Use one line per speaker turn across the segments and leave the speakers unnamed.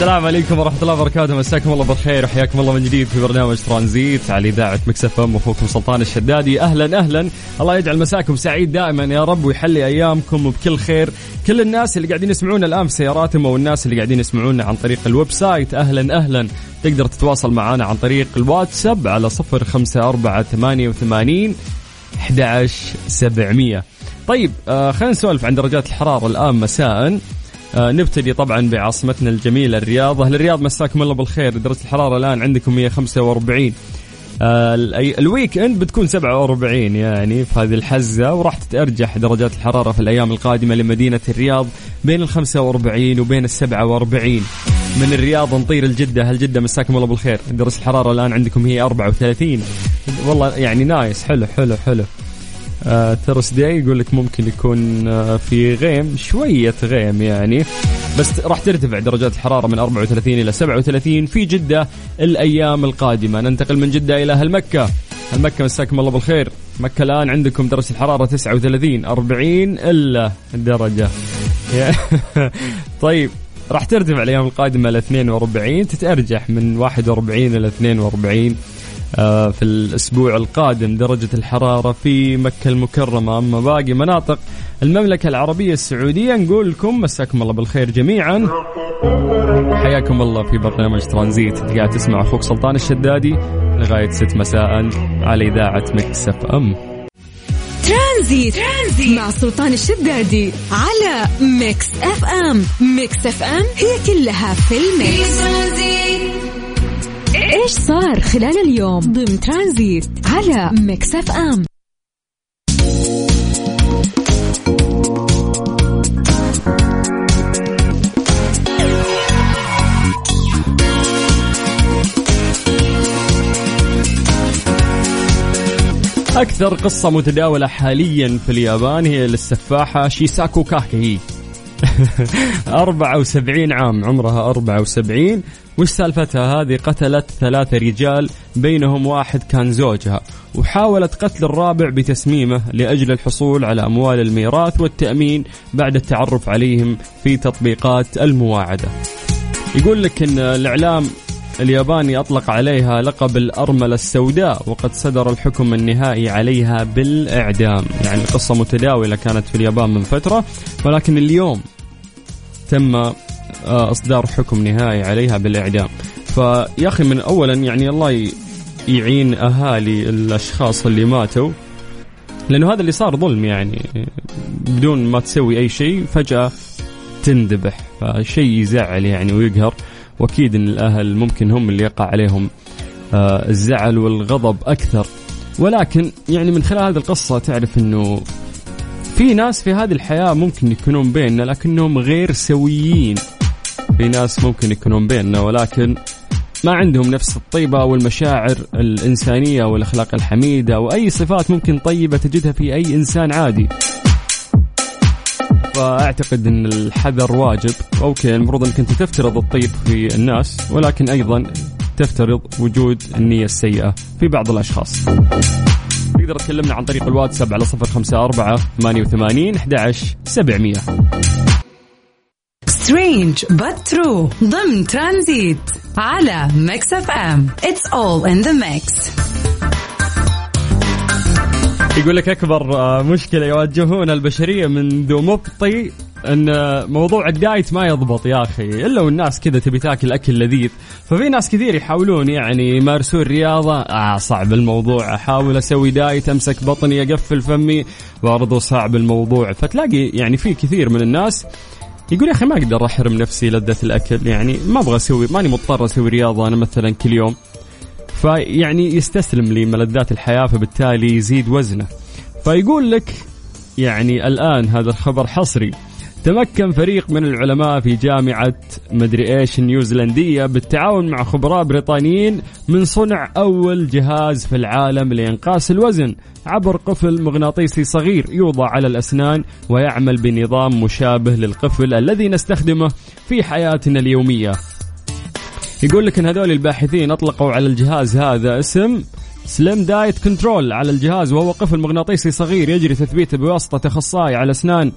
السلام عليكم ورحمة الله وبركاته. مساكم الله بالخير وحياكم الله من جديد في برنامج ترانزيت على إذاعة Mix FM. أخوكم سلطان الشدادي. أهلا أهلا. الله يجعل مساكم سعيد دائما يا رب ويحلي أيامكم بكل خير. كل الناس اللي قاعدين يسمعونا الآن في سياراتهم أو الناس اللي قاعدين يسمعونا عن طريق ال website أهلا أهلا. تقدر تتواصل معنا عن طريق الواتساب على صفر خمسة أربعة ثمانية وثمانين 11700 طيب آه خلينا نسولف عن درجات الحرارة الآن مساء. آه نبتدي طبعا بعاصمتنا الجميلة الرياض. أهل الرياض مساكم الله بالخير. درجة الحرارة الآن عندكم 145 آه الأي- ال weekend بتكون 47 يعني في هذه الحزة وراح تتأرجح درجات الحرارة في الأيام القادمة لمدينة الرياض بين ال 45 وبين ال 47 من الرياض نطير لجدة. أهل جدة مساكم الله بالخير. درجة الحرارة الآن عندكم هي 34 والله يعني nice. حلو حلو حلو. آه ثرس داي يقول لك ممكن يكون آه في غيم شوية غيم يعني بس راح ترتفع درجات الحرارة من 34 إلى 37 في جدة الأيام القادمة. ننتقل من جدة إلى أهل مكة. أهل مكة مساكم الله بالخير. مكة الآن عندكم درجة الحرارة 39 40 إلا درجة. طيب راح ترتفع الأيام القادمة ل 42 تتأرجح من 41 إلى 42 آه، في الأسبوع القادم درجة الحرارة في مكة المكرمة. أما باقي مناطق المملكة العربية السعودية نقول لكم مساكم الله بالخير جميعا. حياكم الله في برنامج ترانزيت. قاعد تسمع أخوك سلطان الشدادي لغاية 6 مساء على إذاعة Mix FM.
ترانزيت, ترانزيت مع سلطان الشدادي على Mix FM. Mix FM هي كلها في
في
ال mix
ترانزيت
إيش صار خلال اليوم ضمن ترانزيت على Mix FM؟
أكثر قصة متداولة حاليا في اليابان هي للسفاحة شيساكو كاكي 74 عام عمرها 74 وش سالفتها؟ هذه قتلت ثلاثة رجال بينهم واحد كان زوجها. وحاولت قتل الرابع بتسميمه لأجل الحصول على أموال الميراث والتأمين بعد التعرف عليهم في تطبيقات المواعدة. يقول لك إن الإعلام الياباني أطلق عليها لقب الأرملة السوداء وقد صدر الحكم النهائي عليها بالإعدام، يعني القصة متداولة كانت في اليابان من فترة ولكن اليوم تم آه، إصدار حكم نهائي عليها بالإعدام. فيا أخي من اولا يعني الله يعين أهالي الأشخاص اللي ماتوا لأنه هذا اللي صار ظلم يعني بدون ما تسوي أي شيء فجأة تندبح فشيء يزعل يعني ويقهر واكيد إن الأهل ممكن هم اللي يقع عليهم آه، الزعل والغضب أكثر. ولكن يعني من خلال هذه القصة تعرف إنه في ناس في هذه الحياة ممكن يكونون بيننا لكنهم غير سويين. في ناس ممكن يكونون بيننا ولكن ما عندهم نفس الطيبة والمشاعر الإنسانية والأخلاق الحميدة وأي صفات ممكن طيبة تجدها في أي إنسان عادي. فأعتقد إن الحذر واجب. أوكي المفروض إنك أنت تفترض الطيب في الناس ولكن أيضا تفترض وجود النية السيئة في بعض الأشخاص. تقدر تكلمنا عن طريق الواتساب على صفر خمسة أربعة ثمانية وثمانين أحد سبعمية.
Strange but true. ضمن ترانزيت على Mix FM. It's all in the mix
يقول لك أكبر آه، مشكلة يواجهون البشرية منذ مبطي إن موضوع الدايت ما يضبط يا أخي إلا والناس كذا تبي تاكل أكل لذيذ. ففي ناس كثير يحاولون يعني يمارسون رياضة آه صعب الموضوع أحاول أسوي دايت أمسك بطني أقفل فمي برضو صعب الموضوع. فتلاقي يعني في كثير من الناس يقول يا أخي ما أقدر أحرم نفسي لذة الأكل يعني ما أبغى أسوي ماني مضطر أسوي رياضة أنا مثلا كل يوم. فيعني يستسلم لملذات الحياة فبالتالي يزيد وزنه. فيقول لك يعني الآن هذا الخبر حصري. تمكن فريق من العلماء في جامعة مدري إيش النيوزيلندية بالتعاون مع خبراء بريطانيين من صنع أول جهاز في العالم لإنقاص الوزن عبر قفل مغناطيسي صغير يوضع على الأسنان ويعمل بنظام مشابه للقفل الذي نستخدمه في حياتنا اليومية. يقول لك إن هذول الباحثين أطلقوا على الجهاز هذا اسم سليم دايت كنترول على الجهاز وهو قفل مغناطيسي صغير يجري تثبيته بواسطة أخصائي على أسنان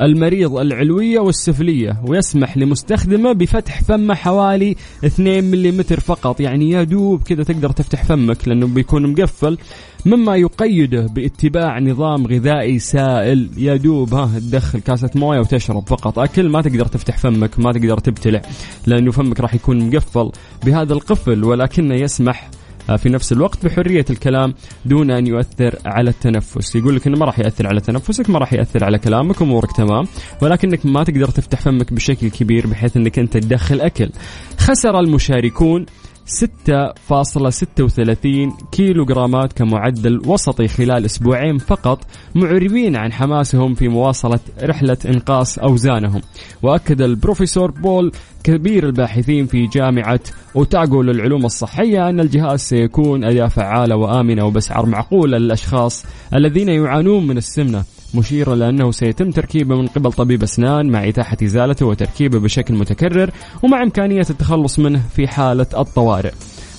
المريض العلوية والسفلية ويسمح لمستخدمه بفتح فمه حوالي 2 ملم فقط. يعني يا دوب كذا تقدر تفتح فمك لأنه بيكون مقفل. مما يقيده باتباع نظام غذائي سائل. يا دوب ها تدخل كاسة موية وتشرب فقط. أكل ما تقدر تفتح فمك ما تقدر تبتلع لأنه فمك راح يكون مقفل بهذا القفل ولكنه يسمح في نفس الوقت بحرية الكلام دون أن يؤثر على التنفس. يقول لك أنه ما راح يأثر على تنفسك ما راح يأثر على كلامك أمورك تمام. ولكنك ما تقدر تفتح فمك بشكل كبير بحيث أنك أنت تدخل أكل. خسر المشاركون 6.36 كيلو جرامات كمعدل وسطي خلال أسبوعين فقط معربين عن حماسهم في مواصلة رحلة إنقاص أوزانهم. وأكد البروفيسور بول كبير الباحثين في جامعة أوتاغو للعلوم الصحية أن الجهاز سيكون أداة فعالة وآمنة وباسعار معقوله للأشخاص الذين يعانون من السمنة. مشيرا لأنه سيتم تركيبه من قبل طبيب أسنان مع إتاحة إزالته وتركيبه بشكل متكرر ومع إمكانية التخلص منه في حالة الطوارئ.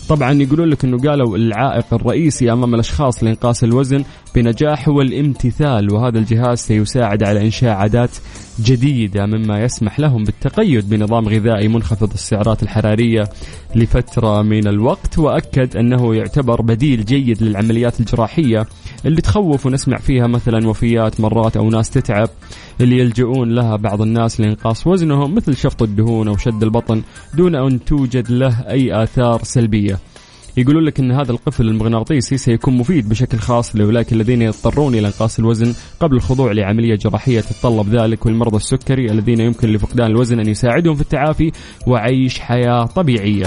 طبعا يقولون لك إنه قالوا العائق الرئيسي أمام الأشخاص لانقاص الوزن بنجاح هو الامتثال وهذا الجهاز سيساعد على إنشاء عادات جديدة مما يسمح لهم بالتقيد بنظام غذائي منخفض السعرات الحرارية لفترة من الوقت وأكد أنه يعتبر بديل جيد للعمليات الجراحية اللي تخوف ونسمع فيها مثلا وفيات مرات أو ناس تتعب اللي يلجؤون لها بعض الناس لإنقاص وزنهم مثل شفط الدهون أو شد البطن دون أن توجد له أي آثار سلبية. يقولون لك إن هذا القفل المغناطيسي سيكون مفيد بشكل خاص لأولئك الذين يضطرون إلى انقاص الوزن قبل الخضوع لعملية جراحية تتطلب ذلك والمرضى السكري الذين يمكن لفقدان الوزن أن يساعدهم في التعافي وعيش حياة طبيعية.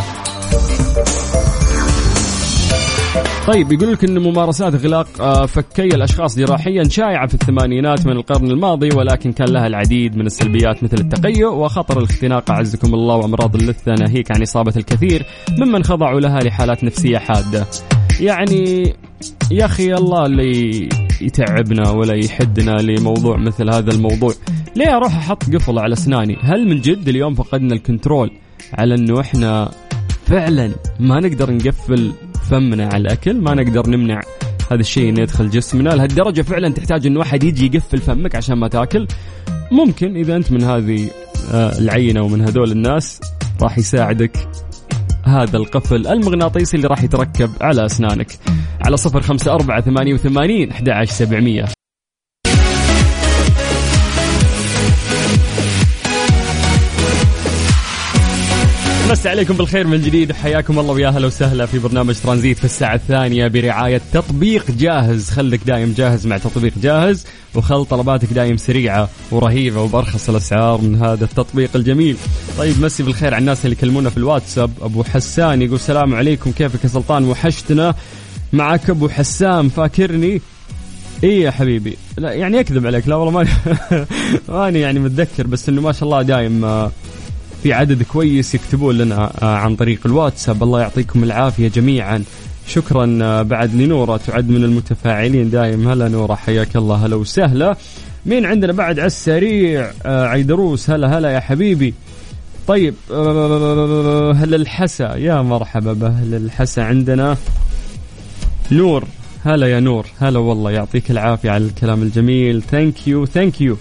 طيب يقول لك إن ممارسات اغلاق آه، فكي الأشخاص جراحيا شائعة في الثمانينات من القرن الماضي ولكن كان لها العديد من السلبيات مثل التقيؤ وخطر الاختناق أعزكم الله وأمراض اللثة ناهيك عن إصابة الكثير ممن خضعوا لها لحالات نفسية حادة. يعني يا أخي الله اللي يتعبنا ولا يحدنا لموضوع مثل هذا الموضوع ليه أروح أحط قفل على أسناني هل من جد اليوم فقدنا الكنترول على إنه إحنا فعلا ما نقدر نقفل فمنا على الأكل ما نقدر نمنع هذا الشيء إنه يدخل جسمنا لهالدرجة. فعلا تحتاج انه واحد يجي يقفل فمك عشان ما تاكل. ممكن إذا أنت من هذه آه، العينة ومن هذول الناس راح يساعدك هذا القفل المغناطيسي اللي راح يتركب على أسنانك. على صفر خمسة أربعة ثمانية وثمانين أحد سبعمية. مسا عليكم بالخير من جديد. حياكم الله ويا أهلا وسهلا في برنامج ترانزيت في الساعة الثانية برعاية تطبيق جاهز. خليك دايم جاهز مع تطبيق جاهز وخل طلباتك دايم سريعة ورهيبة وبأرخص الأسعار من هذا التطبيق الجميل. طيب مسي بالخير على الناس اللي يكلمونا في الواتساب. أبو حسان يقول السلام عليكم كيفك يا سلطان؟ وحشتنا. معك أبو حسام فاكرني. اي يا حبيبي. لا يعني يكذب عليك. لا والله ماني ماني يعني متذكر بس إنه ما شاء الله دايم آه، في عدد كويس يكتبون لنا آه، عن طريق الواتساب. الله يعطيكم العافية جميعا. شكرا آه، بعد لنورة تعد من المتفاعلين دايم. هلا نورة حياك الله. هلا وسهلا. مين عندنا بعد على السريع؟ آه، عيدروس. هلا هلا يا حبيبي. طيب هل الحسا. يا مرحبا بأهل الحسا عندنا. نور. هلا يا نور. هلا والله يعطيك العافية على الكلام الجميل. Thank you thank you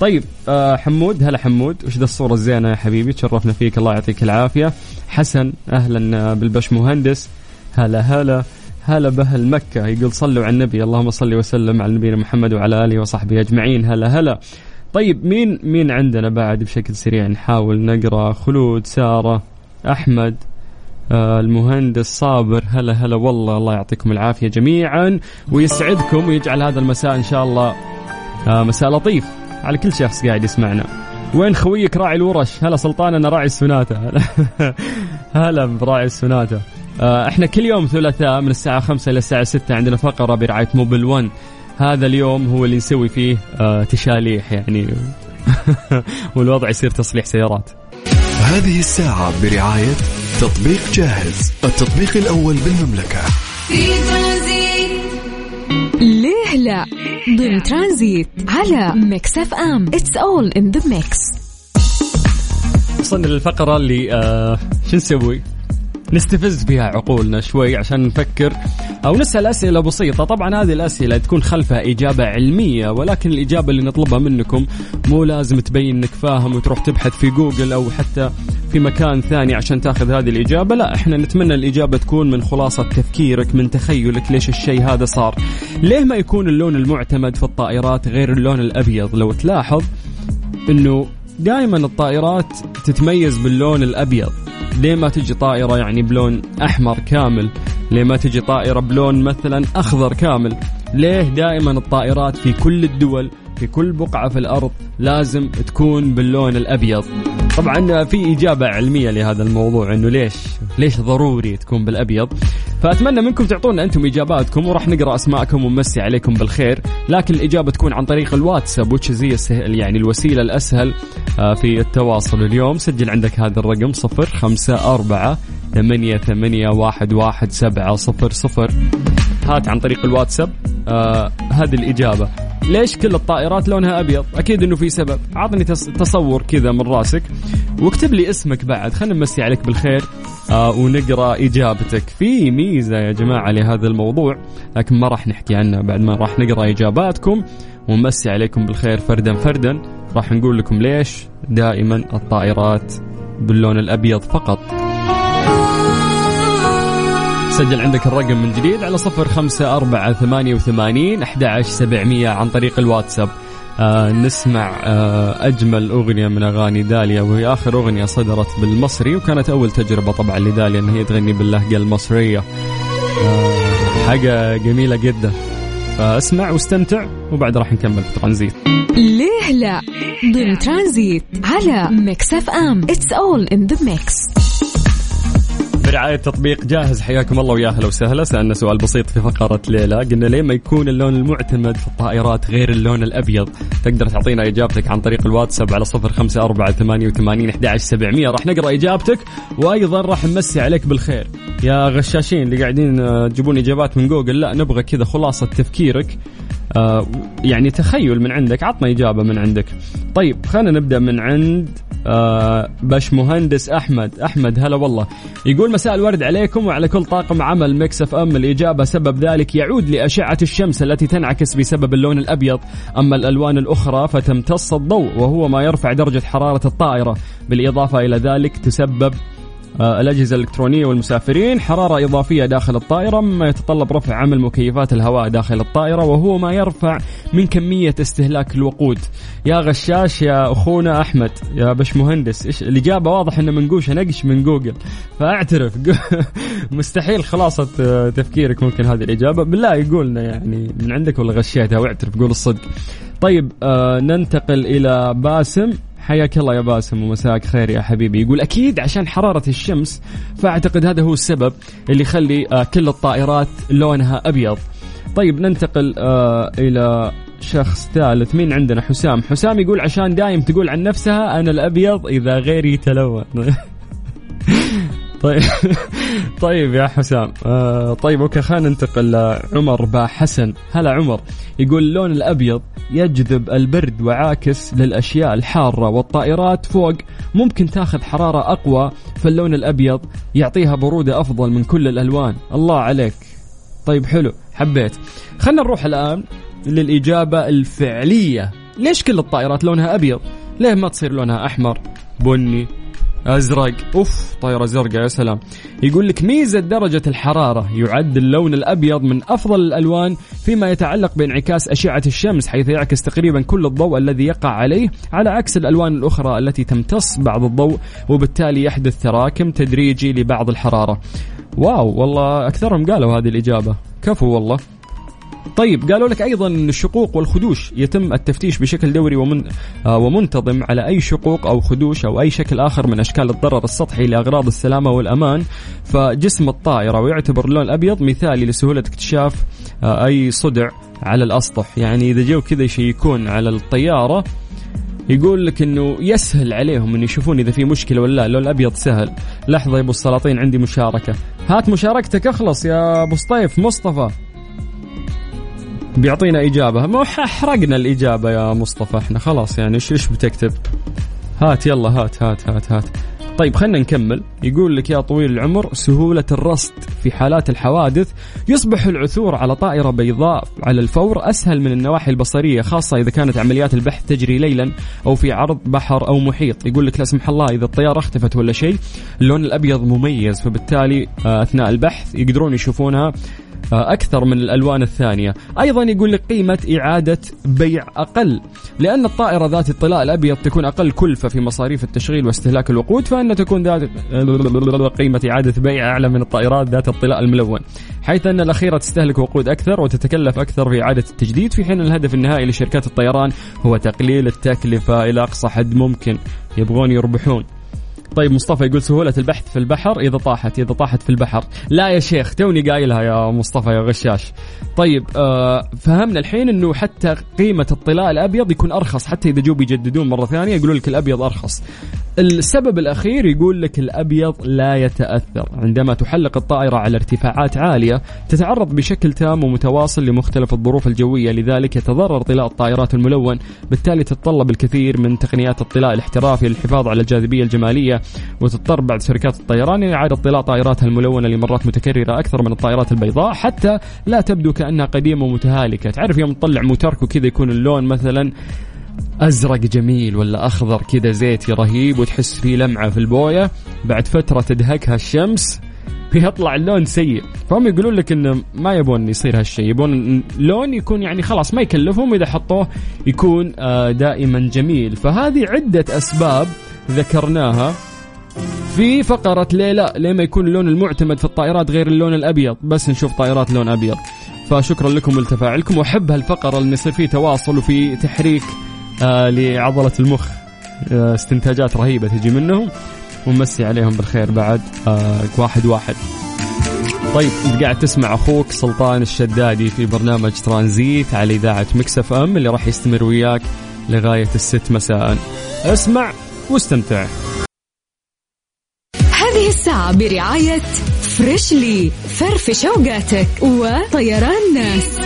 طيب آه حمود هلا حمود وش ذا الصورة الزينة يا حبيبي؟ تشرفنا فيك الله يعطيك العافية. حسن أهلا بالبش مهندس. هلا هلا هلا بأهل مكة. يقول صلوا على النبي اللهم صل وسلم على نبينا محمد وعلى آله وصحبه أجمعين. هلا هلا. طيب مين مين عندنا بعد بشكل سريع؟ نحاول نقرأ. خلود سارة أحمد آه المهندس صابر. هلا هلا والله الله يعطيكم العافية جميعا ويسعدكم ويجعل هذا المساء إن شاء الله آه مساء لطيف. على كل شخص قاعد يسمعنا. وين خويك راعي الورش؟ هلا سلطان أنا راعي السناتا هلا براعي السناتا آه إحنا كل يوم ثلاثاء من الساعة 5 إلى الساعة 6 عندنا فقرة برعاية موبل 1 هذا اليوم هو اللي نسوي فيه آه تشاليح يعني. والوضع يصير تصليح سيارات.
هذه الساعة برعاية تطبيق جاهز التطبيق الأول بالمملكة.
في ترانزيت
لا ضمن ترانزيت على Mix FM it's all in the mix
وصلنا للفقرة اللي آه شو نسوي؟ نستفز فيها عقولنا شوي عشان نفكر أو نسأل أسئلة بسيطة. طبعا هذه الأسئلة تكون خلفها إجابة علمية ولكن الإجابة اللي نطلبها منكم مو لازم تبين إنك فاهم وتروح تبحث في جوجل أو حتى في مكان ثاني عشان تاخذ هذه الإجابة. لا إحنا نتمنى الإجابة تكون من خلاصة تفكيرك من تخيلك ليش الشيء هذا صار. ليه ما يكون اللون المعتمد في الطائرات غير اللون الأبيض؟ لو تلاحظ إنه دائما الطائرات تتميز باللون الأبيض. ليه ما تجي طائرة يعني بلون أحمر كامل؟ ليه ما تجي طائرة بلون مثلا أخضر كامل؟ ليه دائما الطائرات في كل الدول في كل بقعة في الأرض لازم تكون باللون الأبيض؟ طبعا في إجابة علمية لهذا الموضوع أنه ليش؟ ليش ضروري تكون بالأبيض؟ فأتمنى منكم تعطونا أنتم إجاباتكم وراح نقرأ أسماءكم ونمسي عليكم بالخير. لكن الإجابة تكون عن طريق الواتساب وتش السهل يعني الوسيلة الأسهل آه، في التواصل اليوم. سجل عندك هذا الرقم صفر خمسة أربعة ثمانية ثمانية واحد واحد سبعة صفر صفر. هات عن طريق الواتساب آه هذه الإجابة. ليش كل الطائرات لونها أبيض؟ أكيد أنه في سبب. عطني تص- تصور كذا من راسك. واكتب لي اسمك بعد. خلينا نمسي عليك بالخير آه ونقرأ إجابتك. في ميزة يا جماعة لهذا الموضوع لكن ما راح نحكي عنها بعد ما راح نقرأ إجاباتكم. ونمسي عليكم بالخير فردا فردا. راح نقول لكم ليش دائما الطائرات باللون الأبيض فقط. سجل عندك الرقم من جديد على صفر خمسة أربعة ثمانية وثمانين أحد سبعمية عن طريق الواتساب. آه نسمع آه أجمل أغنية من أغاني داليا وهي آخر أغنية صدرت بالمصري وكانت أول تجربة طبعا لداليا أن هي تغني باللهجة المصرية آه حاجة جميلة جدا. فاسمع واستمتع وبعد راح نكمل في ترانزيت.
ليه لا؟ ضمن ترانزيت على Mix FM. It's all in the mix
برعاية تطبيق جاهز. حياكم الله ويا أهلا وسهلا. سألنا سؤال بسيط في فقرة ليلى قلنا ليه ما يكون اللون المعتمد في الطائرات غير اللون الأبيض؟ تقدر تعطينا إجابتك عن طريق الواتساب على صفر خمسة أربعة ثمانية وثمانين سبعمية. راح نقرأ إجابتك وأيضا راح نمسي عليك بالخير. يا غشاشين اللي قاعدين آه، تجيبون إجابات من جوجل. لا نبغى كذا خلاصة تفكيرك. آه، يعني تخيل من عندك. عطنا إجابة من عندك. طيب خلينا نبدأ من عند آه، باش مهندس أحمد. أحمد هلا والله. يقول مساء الورد عليكم وعلى كل طاقم عمل Mix FM. الإجابة سبب ذلك يعود لأشعة الشمس التي تنعكس بسبب اللون الأبيض. أما الألوان الأخرى فتمتص الضوء وهو ما يرفع درجة حرارة الطائرة. بالإضافة إلى ذلك تسبب الأجهزة الإلكترونية والمسافرين حرارة إضافية داخل الطائرة مما يتطلب رفع عمل مكيفات الهواء داخل الطائرة وهو ما يرفع من كمية استهلاك الوقود. يا غشاش يا أخونا أحمد يا بش مهندس إيش الإجابة؟ واضح إنه منقوشة نقش من جوجل. فأعترف. مستحيل خلاصة آه، تفكيرك ممكن هذه الإجابة. بالله يقولنا يعني من عندك ولا غشيتها واعترف قول الصدق. طيب آه ننتقل إلى باسم. حياك الله يا باسم ومساك خير يا حبيبي. يقول أكيد عشان حرارة الشمس فأعتقد هذا هو السبب اللي يخلي آه، كل الطائرات لونها أبيض. طيب ننتقل آه إلى شخص ثالث. مين عندنا؟ حسام. حسام يقول عشان دايم تقول عن نفسها أنا الأبيض إذا غيري تلون طيب. طيب يا حسام. آه طيب okay خلينا ننتقل لعمر با حسن. هلا عمر. يقول اللون الأبيض يجذب البرد وعاكس للأشياء الحارة والطائرات فوق. ممكن تاخذ حرارة أقوى فاللون الأبيض يعطيها برودة أفضل من كل الألوان. الله عليك. طيب حلو. حبيت. خلينا نروح الآن للإجابة الفعلية. ليش كل الطائرات لونها أبيض؟ ليه ما تصير لونها أحمر بني أزرق. أوف طايره زرقاء يا سلام. يقول لك ميزة درجة الحرارة يعد اللون الأبيض من أفضل الألوان فيما يتعلق بانعكاس أشعة الشمس حيث يعكس تقريبا كل الضوء الذي يقع عليه على عكس الألوان الأخرى التي تمتص بعض الضوء وبالتالي يحدث تراكم تدريجي لبعض الحرارة. واو والله أكثرهم قالوا هذه الإجابة. كفو والله. طيب قالوا لك أيضا إن الشقوق والخدوش يتم التفتيش بشكل دوري ومن آه ومنتظم على أي شقوق أو خدوش أو أي شكل آخر من أشكال الضرر السطحي لأغراض السلامة والأمان. فجسم الطائرة ويعتبر اللون الأبيض مثالي لسهولة اكتشاف آه أي صدع على الأسطح. يعني إذا جو كذا يشيكون على الطيارة يقول لك إنه يسهل عليهم انه يشوفون إذا في مشكلة ولا لا. اللون الأبيض سهل. لحظة يا أبو السلاطين عندي مشاركة. هات مشاركتك اخلص يا أبو سطيف. مصطفى. بيعطينا إجابة. ما حرقنا الإجابة يا مصطفى. إحنا خلاص يعني إيش إيش بتكتب؟ هات يلا هات هات هات هات. طيب خلينا نكمل. يقول لك يا طويل العمر سهولة الرصد في حالات الحوادث يصبح العثور على طائرة بيضاء على الفور أسهل من النواحي البصرية خاصة إذا كانت عمليات البحث تجري ليلا أو في عرض بحر أو محيط. يقول لك لا سمح الله إذا الطيارة اختفت ولا شيء اللون الأبيض مميز فبالتالي آه، أثناء البحث يقدرون يشوفونها أكثر من الألوان الثانية. أيضا يقول لك قيمة إعادة بيع أقل. لأن الطائرة ذات الطلاء الأبيض تكون أقل كلفة في مصاريف التشغيل واستهلاك الوقود فإن تكون ذات قيمة إعادة بيع أعلى من الطائرات ذات الطلاء الملون. حيث أن الأخيرة تستهلك وقود أكثر وتتكلف أكثر في إعادة التجديد في حين الهدف النهائي لشركات الطيران هو تقليل التكلفة إلى أقصى حد ممكن. يبغون يربحون. طيب مصطفى يقول سهولة البحث في البحر إذا طاحت إذا طاحت في البحر. لا يا شيخ توني قايلها يا مصطفى يا غشاش. طيب آه فهمنا الحين أنه حتى قيمة الطلاء الأبيض يكون أرخص حتى إذا جو بيجددون مرة ثانية يقولوا لك الأبيض أرخص. السبب الأخير يقول لك الأبيض لا يتأثر. عندما تحلق الطائرة على ارتفاعات عالية تتعرض بشكل تام ومتواصل لمختلف الظروف الجوية لذلك يتضرر طلاء الطائرات الملون. بالتالي تتطلب الكثير من تقنيات الطلاء الاحترافي للحفاظ على الجاذبية الجمالية وتضطر بعد شركات الطيران لإعادة طلاء طائراتها الملونة لمرات متكررة أكثر من الطائرات البيضاء حتى لا تبدو كأنها قديمة ومتهالكة. تعرف يوم تطلع موترك وكذا يكون اللون مثلا أزرق جميل ولا أخضر كذا زيتي رهيب وتحس فيه لمعة في البوية. بعد فترة تدهكها الشمس بيطلع اللون سيء. فهم يقولون لك إنه ما يبون يصير هالشيء يبون لون يكون يعني خلاص ما يكلفهم إذا حطوه يكون آه، دائما جميل. فهذه عدة أسباب ذكرناها في فقرة ليه لا ليه ما يكون اللون المعتمد في الطائرات غير اللون الأبيض. بس نشوف طائرات لون أبيض. فشكرا لكم ولتفاعلكم وأحب هالفقرة اللي يصير فيه تواصل وفي تحريك آه لعضلة المخ. آه استنتاجات رهيبة تجي منهم. ونمسي عليهم بالخير بعد. آه واحد واحد. طيب انت قاعد تسمع أخوك سلطان الشدادي في برنامج ترانزيت على إذاعة مكسف إم اللي راح يستمر وياك لغاية الست مساء. اسمع واستمتع.
هذه الساعة برعاية فريشلي فرفش أوقاتك وطيران ناس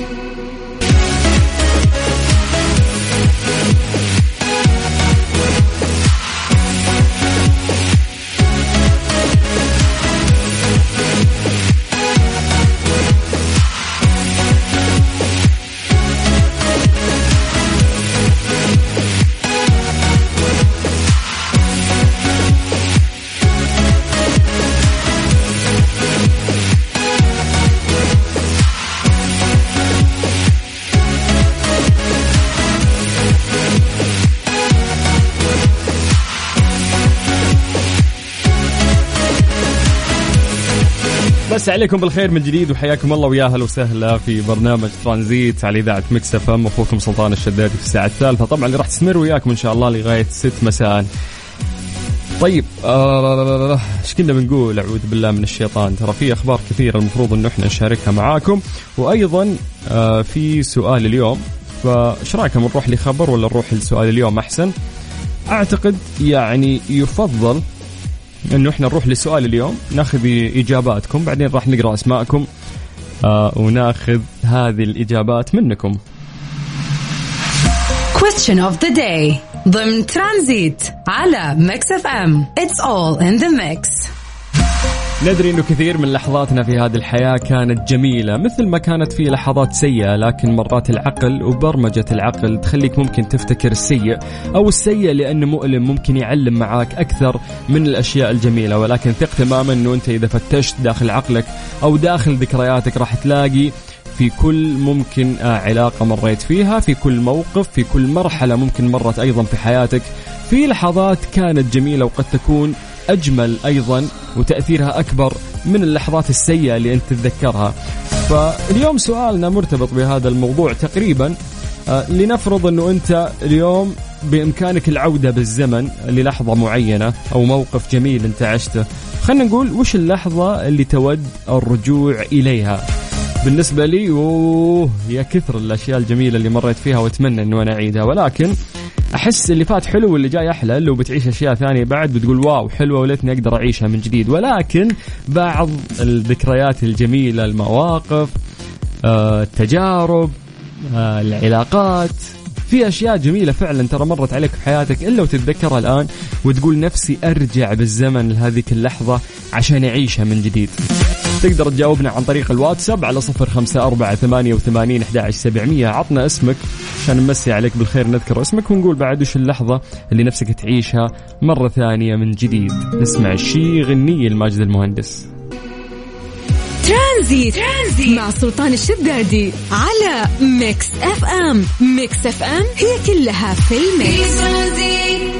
عليكم بالخير من جديد وحياكم الله ويا أهلا وسهلا في برنامج ترانزيت على إذاعة Mix FM. أخوكم سلطان الشدادي في الساعة الثالثة. طبعا اللي راح تستمر وياكم إن شاء الله لغاية 6 مساء. طيب آه، إيش كنا بنقول؟ أعوذ بالله من الشيطان. ترى في أخبار كثيرة المفروض انه إحنا نشاركها معاكم. وأيضا آه، في سؤال اليوم. فإيش رأيكم نروح لخبر ولا نروح لسؤال اليوم أحسن؟ أعتقد يعني يفضل إنه إحنا نروح لسؤال اليوم ناخذ إجاباتكم بعدين راح نقرأ أسماءكم آه وناخذ هذه الإجابات منكم.
Question of the day. ضمن ترانزيت على Mix FM It's all in the mix.
ندري إنه كثير من لحظاتنا في هذه الحياة كانت جميلة مثل ما كانت في لحظات سيئة لكن مرات العقل وبرمجة العقل تخليك ممكن تفتكر السيء أو السيء لأنه مؤلم ممكن يعلم معاك أكثر من الأشياء الجميلة. ولكن ثق تماما إنه أنت إذا فتشت داخل عقلك أو داخل ذكرياتك راح تلاقي في كل ممكن آه، علاقة مريت فيها في كل موقف في كل مرحلة ممكن مرت أيضا في حياتك. في لحظات كانت جميلة وقد تكون أجمل أيضا وتأثيرها أكبر من اللحظات السيئة اللي أنت تتذكرها. فاليوم سؤالنا مرتبط بهذا الموضوع تقريبا. آه، لنفرض أنه أنت اليوم بإمكانك العودة بالزمن للحظة معينة أو موقف جميل أنت عشته. خلينا نقول وش اللحظة اللي تود الرجوع إليها؟ بالنسبة لي أوه يا كثر الأشياء الجميلة اللي مريت فيها وأتمنى انه أنا أعيدها. ولكن أحس اللي فات حلو واللي جاي أحلى لو بتعيش أشياء ثانية بعد بتقول واو حلوة وليتني أقدر أعيشها من جديد. ولكن بعض الذكريات الجميلة المواقف آه، التجارب آه، العلاقات في أشياء جميلة فعلا ترى مرت عليك في حياتك إلا وتتذكرها الآن وتقول نفسي أرجع بالزمن لهذيك اللحظة عشان أعيشها من جديد. تقدر تجاوبنا عن طريق الواتساب على صفر خمسة أربعة ثمانية وثمانين أحد سبعمية. عطنا اسمك عشان نمسي عليك بالخير نذكر اسمك ونقول بعد وش اللحظة اللي نفسك تعيشها مرة ثانية من جديد. نسمع شي غنية الماجد المهندس.
ترانزيت. ترانزيت. مع سلطان الشدادي على Mix FM. Mix FM هي كلها في
في
ال mix.
ترانزيت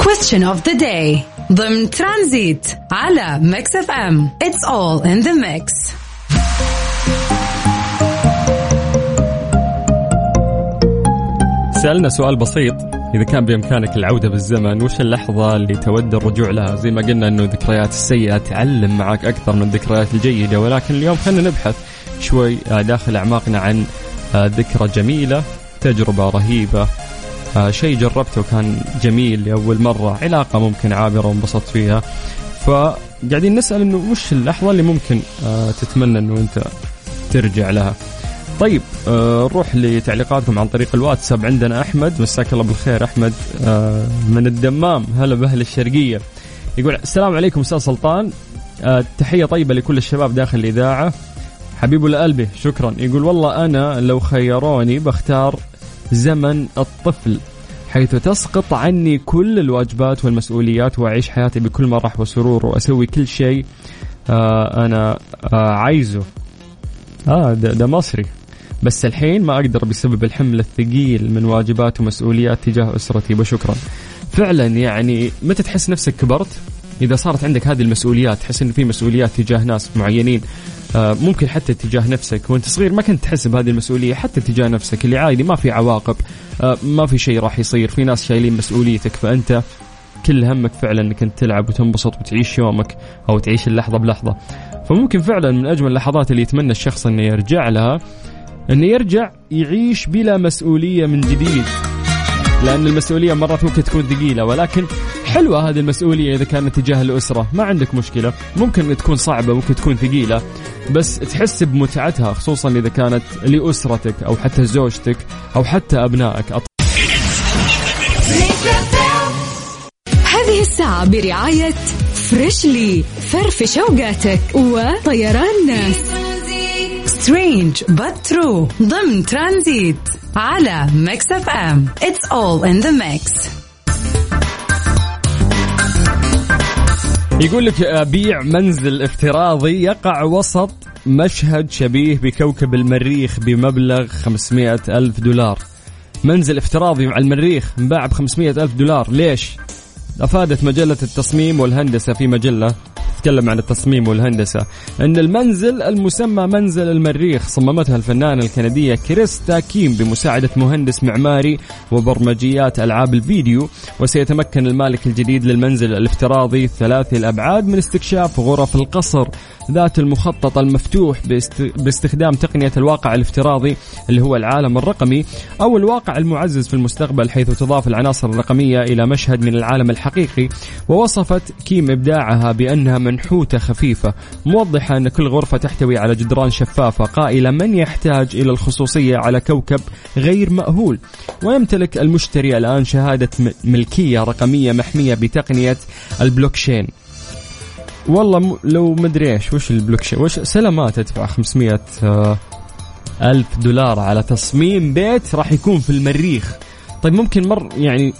Question of the day. ضمن ترانزيت على Mix FM. It's all in the mix.
سألنا سؤال بسيط. إذا كان بإمكانك العودة بالزمن وش اللحظة اللي تود الرجوع لها؟ زي ما قلنا أنه الذكريات السيئة تعلم معك أكثر من الذكريات الجيدة ولكن اليوم خلينا نبحث شوي آه، داخل أعماقنا عن آه، ذكرى جميلة تجربة رهيبة آه، شيء جربته كان جميل لأول مرة علاقة ممكن عابرة وانبسطت فيها. فقاعدين نسأل أنه وش اللحظة اللي ممكن تتمنى أنه أنت ترجع لها؟ طيب آه نروح لتعليقاتكم عن طريق الواتساب. عندنا أحمد مساك الله بالخير. أحمد آه من الدمام. هلا بأهل الشرقية. يقول السلام عليكم أستاذ سلطان. آه تحية طيبة لكل الشباب داخل الإذاعة. حبيب لقلبي شكرا. يقول والله أنا لو خيروني بختار زمن الطفل حيث تسقط عني كل الواجبات والمسؤوليات وأعيش حياتي بكل مرح وسرور وأسوي كل شيء آه أنا آه عايزه. آه ده, ده مصري. بس الحين ما أقدر بسبب الحمل الثقيل من واجبات ومسؤوليات تجاه أسرتي وشكرا. فعلا يعني متى تحس نفسك كبرت؟ إذا صارت عندك هذه المسؤوليات تحس انه في مسؤوليات تجاه ناس معينين آه، ممكن حتى تجاه نفسك. وأنت صغير ما كنت تحس بهذه المسؤولية حتى تجاه نفسك اللي عادي ما في عواقب آه، ما في شيء راح يصير في ناس شايلين مسؤوليتك. فأنت كل همك فعلا إنك أنت تلعب وتنبسط وتعيش يومك أو تعيش اللحظة بلحظة. فممكن فعلا من أجمل اللحظات اللي يتمنى الشخص إنه يرجع لها انه يرجع يعيش بلا مسؤولية من جديد. لأن المسؤولية مرات ممكن تكون ثقيلة ولكن حلوة هذه المسؤولية إذا كانت تجاه الأسرة. ما عندك مشكلة. ممكن تكون صعبة ممكن تكون ثقيلة بس تحس بمتعتها خصوصا إذا كانت لأسرتك أو حتى زوجتك أو حتى أبنائك.
هذه الساعة برعاية فريشلي فرفش أوقاتك وطيران ناس
Strange but true ضمن ترانزيت على Mix FM It's all in the mix
يقول لك بيع منزل افتراضي يقع وسط مشهد شبيه بكوكب المريخ بمبلغ 500 ألف دولار. منزل افتراضي على المريخ انباع ب 500 ألف دولار. ليش؟ أفادت مجلة التصميم والهندسة في مجلة تتكلم عن التصميم والهندسة. أن المنزل المسمى منزل المريخ صممتها الفنانة الكندية كريستا كيم بمساعدة مهندس معماري وبرمجيات ألعاب الفيديو وسيتمكن المالك الجديد للمنزل الافتراضي ثلاثي الأبعاد من استكشاف غرف القصر. ذات المخطط المفتوح باستخدام تقنية الواقع الافتراضي اللي هو العالم الرقمي أو الواقع المعزز في المستقبل حيث تضاف العناصر الرقمية إلى مشهد من العالم الحقيقي ووصفت كيم إبداعها بأنها منحوتة خفيفة موضحة أن كل غرفة تحتوي على جدران شفافة قائلة من يحتاج إلى الخصوصية على كوكب غير مأهول؟ ويمتلك المشتري الآن شهادة ملكية رقمية محمية بتقنية البلوكشين. والله لو مدري إيش وش البلوكشين وش سلامات تدفع 500 آه، ألف دولار على تصميم بيت راح يكون في المريخ. طيب ممكن مر يعني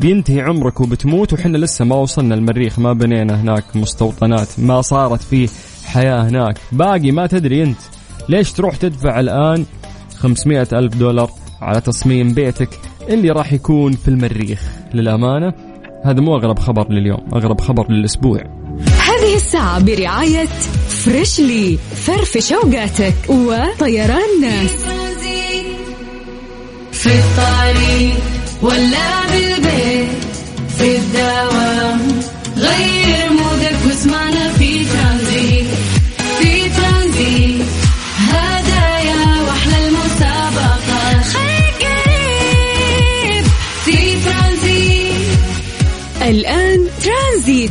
بينتهي عمرك وبتموت وحنا لسه ما وصلنا المريخ ما بنينا هناك مستوطنات ما صارت فيه حياة هناك. باقي ما تدري أنت. ليش تروح تدفع الآن 500 ألف دولار على تصميم بيتك اللي راح يكون في المريخ؟ للأمانة هذا مو أغرب خبر لليوم أغرب خبر للأسبوع.
هذه الساعة برعاية فريشلي فرفش اوقاتك وطيران ناس.
في الطريق ولا بالبيت.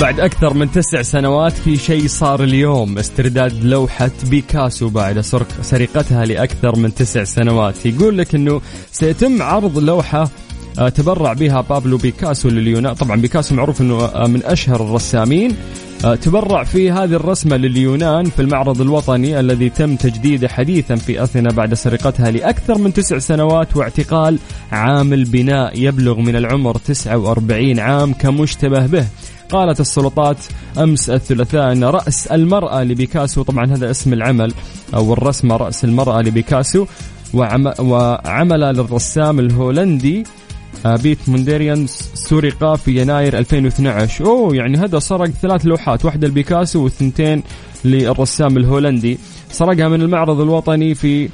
بعد أكثر من تسع سنوات في شيء صار اليوم. استرداد لوحة بيكاسو بعد سرق سرقتها لأكثر من تسع سنوات. يقول لك أنه سيتم عرض لوحة آه، تبرع بها بابلو بيكاسو لليونان. طبعا بيكاسو معروف أنه آه، من أشهر الرسامين. آه، تبرع في هذه الرسمة لليونان في المعرض الوطني الذي تم تجديده حديثا في أثينا بعد سرقتها لأكثر من تسع سنوات واعتقال عامل بناء يبلغ من العمر 49 عام كمشتبه به. قالت السلطات أمس الثلاثاء إن رأس المرأة لبيكاسو طبعا هذا اسم العمل أو الرسمة رأس المرأة لبيكاسو وعم وعمل للرسام الهولندي بيت مونديريان سرق في يناير 2012 أوه يعني هذا سرق ثلاث لوحات واحدة لبيكاسو والثنتين للرسام الهولندي. سرقها من المعرض الوطني في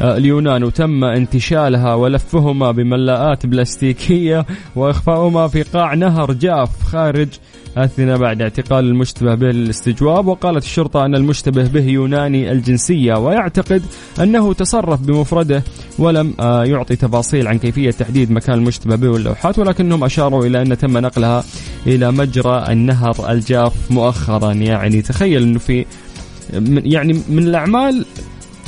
آه، اليونان وتم انتشالها ولفهما بملاءات بلاستيكية وإخفاؤهما في قاع نهر جاف خارج أثينا بعد اعتقال المشتبه به للاستجواب وقالت الشرطة أن المشتبه به يوناني الجنسية ويعتقد أنه تصرف بمفرده ولم آه، يعطي تفاصيل عن كيفية تحديد مكان المشتبه به واللوحات ولكنهم أشاروا إلى أن تم نقلها إلى مجرى النهر الجاف مؤخرا. يعني تخيل أنه في يعني من الأعمال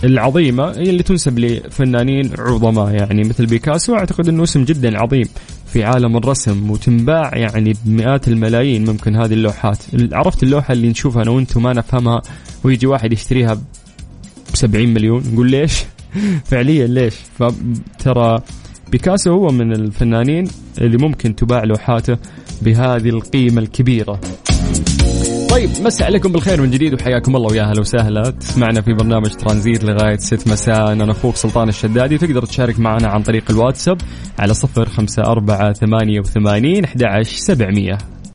العظيمة هي اللي تنسب لفنانين عظماء يعني مثل بيكاسو أعتقد أنه اسم جدا عظيم. في عالم الرسم وتنباع يعني بمئات الملايين ممكن هذه اللوحات. عرفت اللوحة اللي نشوفها أنا وأنتم ما نفهمها ويجي واحد يشتريها ب 70 مليون نقول ليش؟ فعليا ليش؟ فترى بيكاسو هو من الفنانين اللي ممكن تباع لوحاته بهذه القيمة الكبيرة. طيب مسا عليكم بالخير من جديد وحياكم الله ويا أهلا وسهلا. تسمعنا في برنامج ترانزيت لغاية 6 مساء. أنا أخوك سلطان الشدادي. تقدر تشارك معنا عن طريق الواتساب على 054 88 11 700